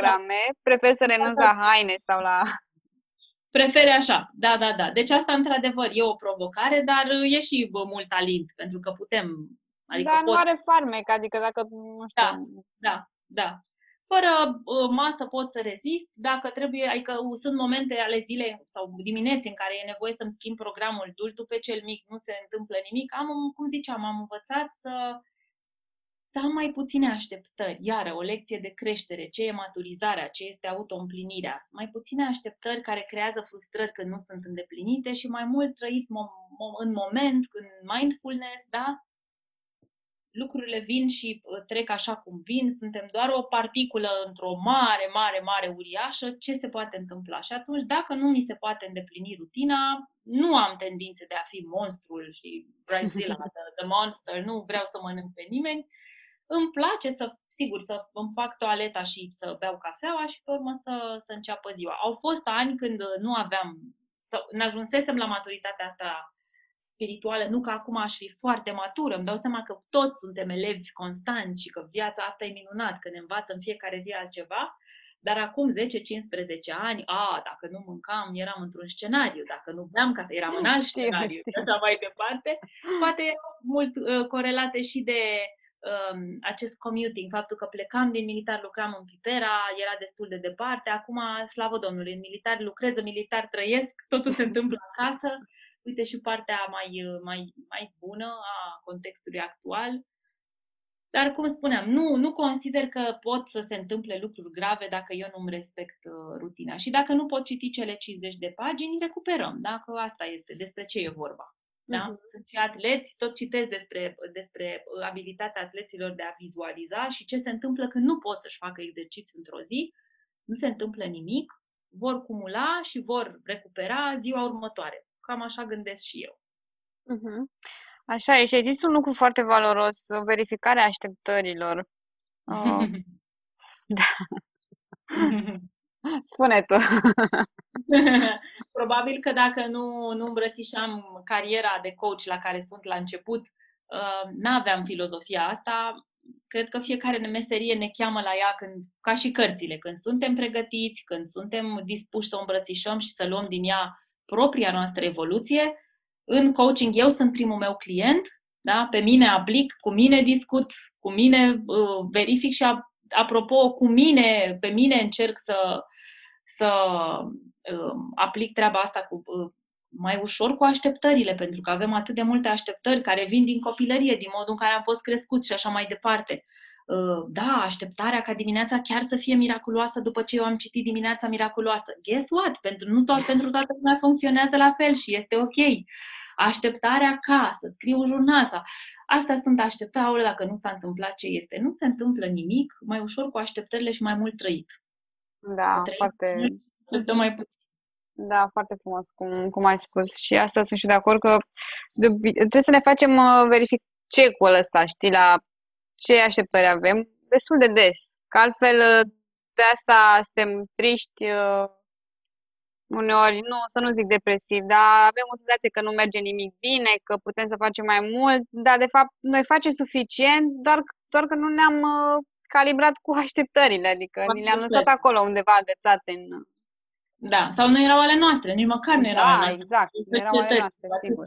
prefer să renunț la haine sau la prefere așa, da, da, da. Deci asta, într-adevăr, e o provocare, dar e și bă, mult talent, pentru că putem... Adică dar pot... nu are farmec, adică dacă, nu știu... Da, da, da. Fără uh, masă pot să rezist, dacă trebuie, adică sunt momente ale zilei sau dimineți în care e nevoie să-mi schimb programul dultul pe cel mic, nu se întâmplă nimic, am, cum ziceam, am învățat să să am mai puține așteptări. Iară, o lecție de creștere. Ce e maturizarea? Ce este autoîmplinirea? Mai puține așteptări care creează frustrări când nu sunt îndeplinite și mai mult trăit mom- mom- în moment, în mindfulness, da? Lucrurile vin și uh, trec așa cum vin, suntem doar o particulă într-o mare, mare, mare uriașă, ce se poate întâmpla? Și atunci, dacă nu mi se poate îndeplini rutina, nu am tendințe de a fi monstrul și Bridezilla, the, the monster, nu vreau să mănânc pe nimeni, îmi place să, sigur, să îmi fac toaleta și să beau cafeaua și pe urmă să, să înceapă ziua. Au fost ani când nu aveam, sau ne ajunsesem la maturitatea asta spirituală, nu că acum aș fi foarte matură, îmi dau seama că toți suntem elevi constanți și că viața asta e minunat, că ne învață în fiecare zi altceva, dar acum 10-15 ani, a, dacă nu mâncam, eram într-un scenariu, dacă nu beam cafea, eram în alt scenariu, știu. și așa mai departe. Poate mult uh, corelate și de um, acest commuting, faptul că plecam din militar, lucram în Pipera, era destul de departe, acum, slavă Domnului, în militar lucrez, în militar trăiesc, totul se întâmplă acasă. Uite și partea mai, mai, mai bună a contextului actual. Dar, cum spuneam, nu, nu consider că pot să se întâmple lucruri grave dacă eu nu-mi respect uh, rutina. Și dacă nu pot citi cele 50 de pagini, recuperăm. Dacă asta este, despre ce e vorba. Da? Uh-huh. Sunt și atleți, tot citesc despre, despre uh, abilitatea atleților de a vizualiza și ce se întâmplă când nu pot să-și facă exercițiu într-o zi, nu se întâmplă nimic, vor cumula și vor recupera ziua următoare. Cam așa gândesc și eu. Uh-huh. Așa e și există un lucru foarte valoros, verificarea așteptărilor. Uh, da. Spune tu. Probabil că dacă nu, nu îmbrățișam cariera de coach la care sunt la început, uh, n-aveam filozofia asta. Cred că fiecare meserie ne cheamă la ea când, ca și cărțile, când suntem pregătiți, când suntem dispuși să o îmbrățișăm și să luăm din ea propria noastră evoluție. În coaching eu sunt primul meu client, da? pe mine aplic, cu mine discut, cu mine uh, verific și apropo, cu mine, pe mine încerc să, să uh, aplic treaba asta cu uh, mai ușor cu așteptările, pentru că avem atât de multe așteptări care vin din copilărie, din modul în care am fost crescut și așa mai departe. Uh, da, așteptarea ca dimineața chiar să fie miraculoasă după ce eu am citit dimineața miraculoasă. Guess what? Pentru, nu tot, pentru toată lumea funcționează la fel și este ok. Așteptarea ca să scriu un jurnal sau... Astea sunt așteptări, dacă nu s-a întâmplat ce este. Nu se întâmplă nimic, mai ușor cu așteptările și mai mult trăit. Da, trăit, foarte... mai puțin. Da, foarte frumos, cum, cum ai spus. Și asta sunt și de acord că de, trebuie să ne facem uh, verific check-ul ăsta, știi, la ce așteptări avem, destul de des. Că altfel uh, de asta suntem triști, uh, uneori, nu, să nu zic depresiv, dar avem o senzație că nu merge nimic bine, că putem să facem mai mult, dar de fapt noi facem suficient, doar, doar că nu ne-am uh, calibrat cu așteptările, adică ni le-am lăsat acolo undeva agățate în... Da, sau nu erau ale noastre, nici măcar nu erau da, ale noastre. exact, nu erau ale noastre, sigur.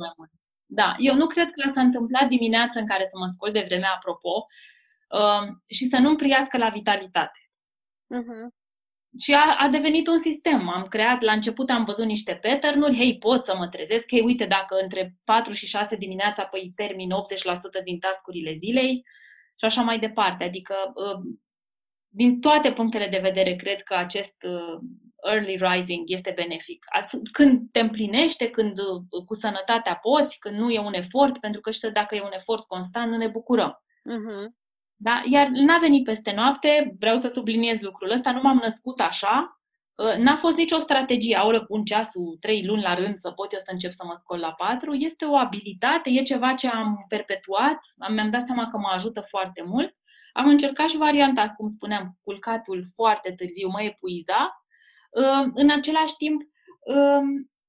Da, eu nu cred că s-a întâmplat dimineața în care să mă scol de vreme, apropo, uh, și să nu-mi priască la vitalitate. Uh-huh și a, a devenit un sistem. Am creat, la început am văzut niște pattern-uri, hei, pot să mă trezesc, hei, uite, dacă între 4 și 6 dimineața, păi termin 80% din tascurile zilei și așa mai departe. Adică, uh, din toate punctele de vedere, cred că acest uh, early rising este benefic. Când te împlinește, când uh, cu sănătatea poți, când nu e un efort, pentru că și dacă e un efort constant, nu ne bucurăm. Uh-huh. Da? Iar n-a venit peste noapte, vreau să subliniez lucrul ăsta, nu m-am născut așa, ă, N-a fost nicio strategie, aură cu un ceasul, trei luni la rând, să pot eu să încep să mă scol la patru. Este o abilitate, e ceva ce am perpetuat, mi-am dat seama că mă ajută foarte mult. Am încercat și varianta, cum spuneam, culcatul foarte târziu mă epuiza. Ă, în același timp, ă,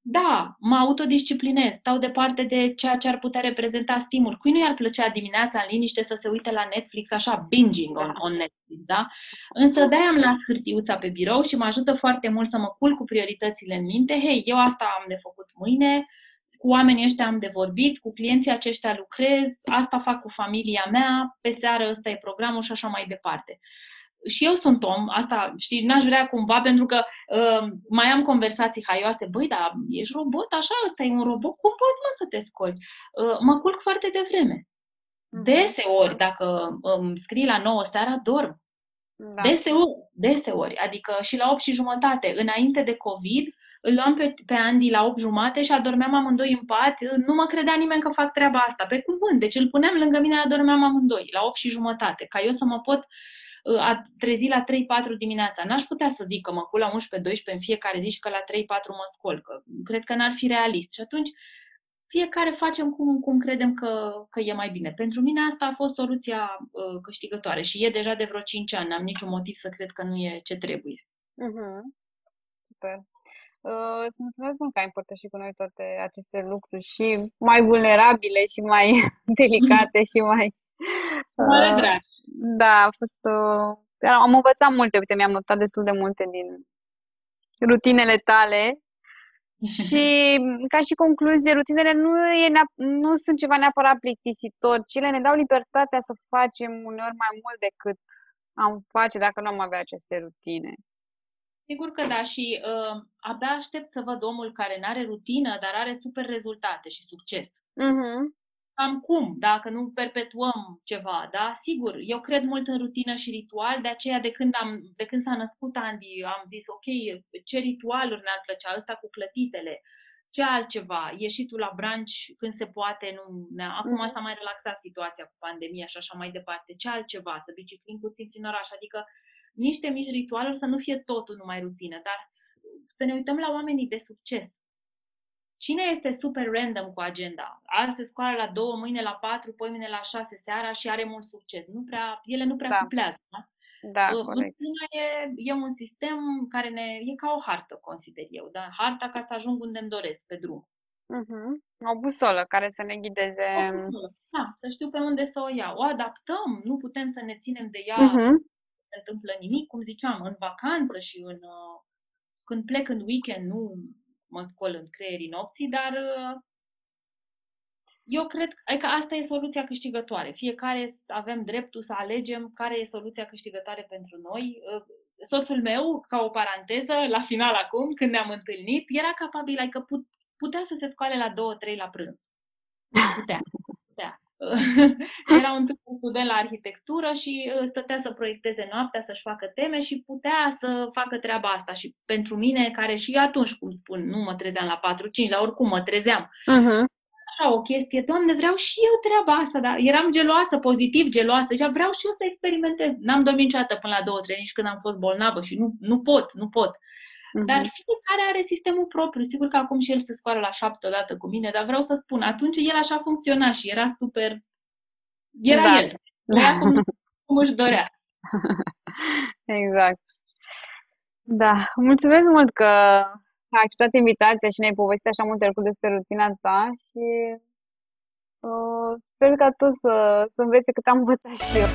da, mă autodisciplinez, stau departe de ceea ce ar putea reprezenta stimul. Cui nu i-ar plăcea dimineața în liniște să se uite la Netflix așa, binging on, on Netflix, da? Însă de am las hârtiuța pe birou și mă ajută foarte mult să mă culc cu prioritățile în minte. Hei, eu asta am de făcut mâine, cu oamenii ăștia am de vorbit, cu clienții aceștia lucrez, asta fac cu familia mea, pe seară ăsta e programul și așa mai departe și eu sunt om, asta, știi, n-aș vrea cumva, pentru că uh, mai am conversații haioase, băi, dar ești robot, așa, ăsta e un robot, cum poți, mă, să te scoli? Uh, mă culc foarte devreme. Mhm. Deseori, dacă îmi scrii la 9 seara, dorm. Da. Deseori, deseori, adică și la 8 și jumătate, înainte de COVID, îl luam pe, pe Andy la 8 jumate și adormeam amândoi în pat. Nu mă credea nimeni că fac treaba asta, pe cuvânt. Deci îl puneam lângă mine, adormeam amândoi, la 8 și jumătate, ca eu să mă pot a trezi la 3-4 dimineața. N-aș putea să zic că mă cul la 11-12 în fiecare zi și că la 3-4 mă scol, că cred că n-ar fi realist. Și atunci fiecare facem cum, cum credem că, că e mai bine. Pentru mine asta a fost soluția uh, câștigătoare și e deja de vreo 5 ani. N-am niciun motiv să cred că nu e ce trebuie. Uh-huh. Super. Uh, îți mulțumesc mult că ai împărtășit cu noi toate aceste lucruri și mai vulnerabile și mai delicate și mai... Mare uh, drag. Da, a fost o... Am învățat multe, uite, mi-am notat destul de multe din rutinele tale și ca și concluzie, rutinele nu, e nu sunt ceva neapărat plictisitor, ci ele ne dau libertatea să facem uneori mai mult decât am face dacă nu am avea aceste rutine. Sigur că da și uh, abia aștept să văd omul care nu are rutină, dar are super rezultate și succes. Uh-huh cam cum, dacă nu perpetuăm ceva, da? Sigur, eu cred mult în rutină și ritual, de aceea de când, am, de când s-a născut Andy, am zis, ok, ce ritualuri ne-ar plăcea, ăsta cu clătitele, ce altceva, ieșitul la branci când se poate, nu, ne acum mm-hmm. s-a mai relaxat situația cu pandemia și așa mai departe, ce altceva, să biciclim puțin prin oraș, adică niște mici ritualuri să nu fie totul numai rutină, dar să ne uităm la oamenii de succes, Cine este super random cu agenda? Azi se scoală la două, mâine la patru, poi mâine la șase seara și are mult succes. Nu prea, ele nu prea da. cuplează. Da? Da, corect. e, e un sistem care ne, e ca o hartă, consider eu, da? Harta ca să ajung unde îmi doresc pe drum. Uh-huh. O busolă care să ne ghideze. Da, să știu pe unde să o iau. O adaptăm, nu putem să ne ținem de ea, uh-huh. Nu se întâmplă nimic, cum ziceam, în vacanță și în, uh, când plec în weekend, nu mă scol în creierii nopții, dar uh, eu cred că adică asta e soluția câștigătoare. Fiecare avem dreptul să alegem care e soluția câștigătoare pentru noi. Uh, soțul meu, ca o paranteză, la final acum, când ne-am întâlnit, era capabil, adică put, putea să se scoale la două, trei la prânz. Putea. Putea. Era un student la arhitectură și uh, stătea să proiecteze noaptea, să-și facă teme și putea să facă treaba asta. Și pentru mine, care și atunci, cum spun, nu mă trezeam la 4-5, dar oricum mă trezeam. Uh-huh. Așa o chestie, Doamne, vreau și eu treaba asta, dar eram geloasă, pozitiv geloasă, și vreau și eu să experimentez. N-am dormit niciodată până la două, trei, nici când am fost bolnavă și nu, nu pot, nu pot. Dar mhm. fiecare are sistemul propriu. Sigur că acum și el se scoală la șapte odată cu mine, dar vreau să spun, atunci el așa funcționa și era super... Era da. el. Era cum, cum își dorea. Exact. Da, mulțumesc mult că ai acceptat invitația și ne-ai povestit așa multe lucruri despre rutina ta și uh, sper ca tu să, să înveți cât am învățat și eu.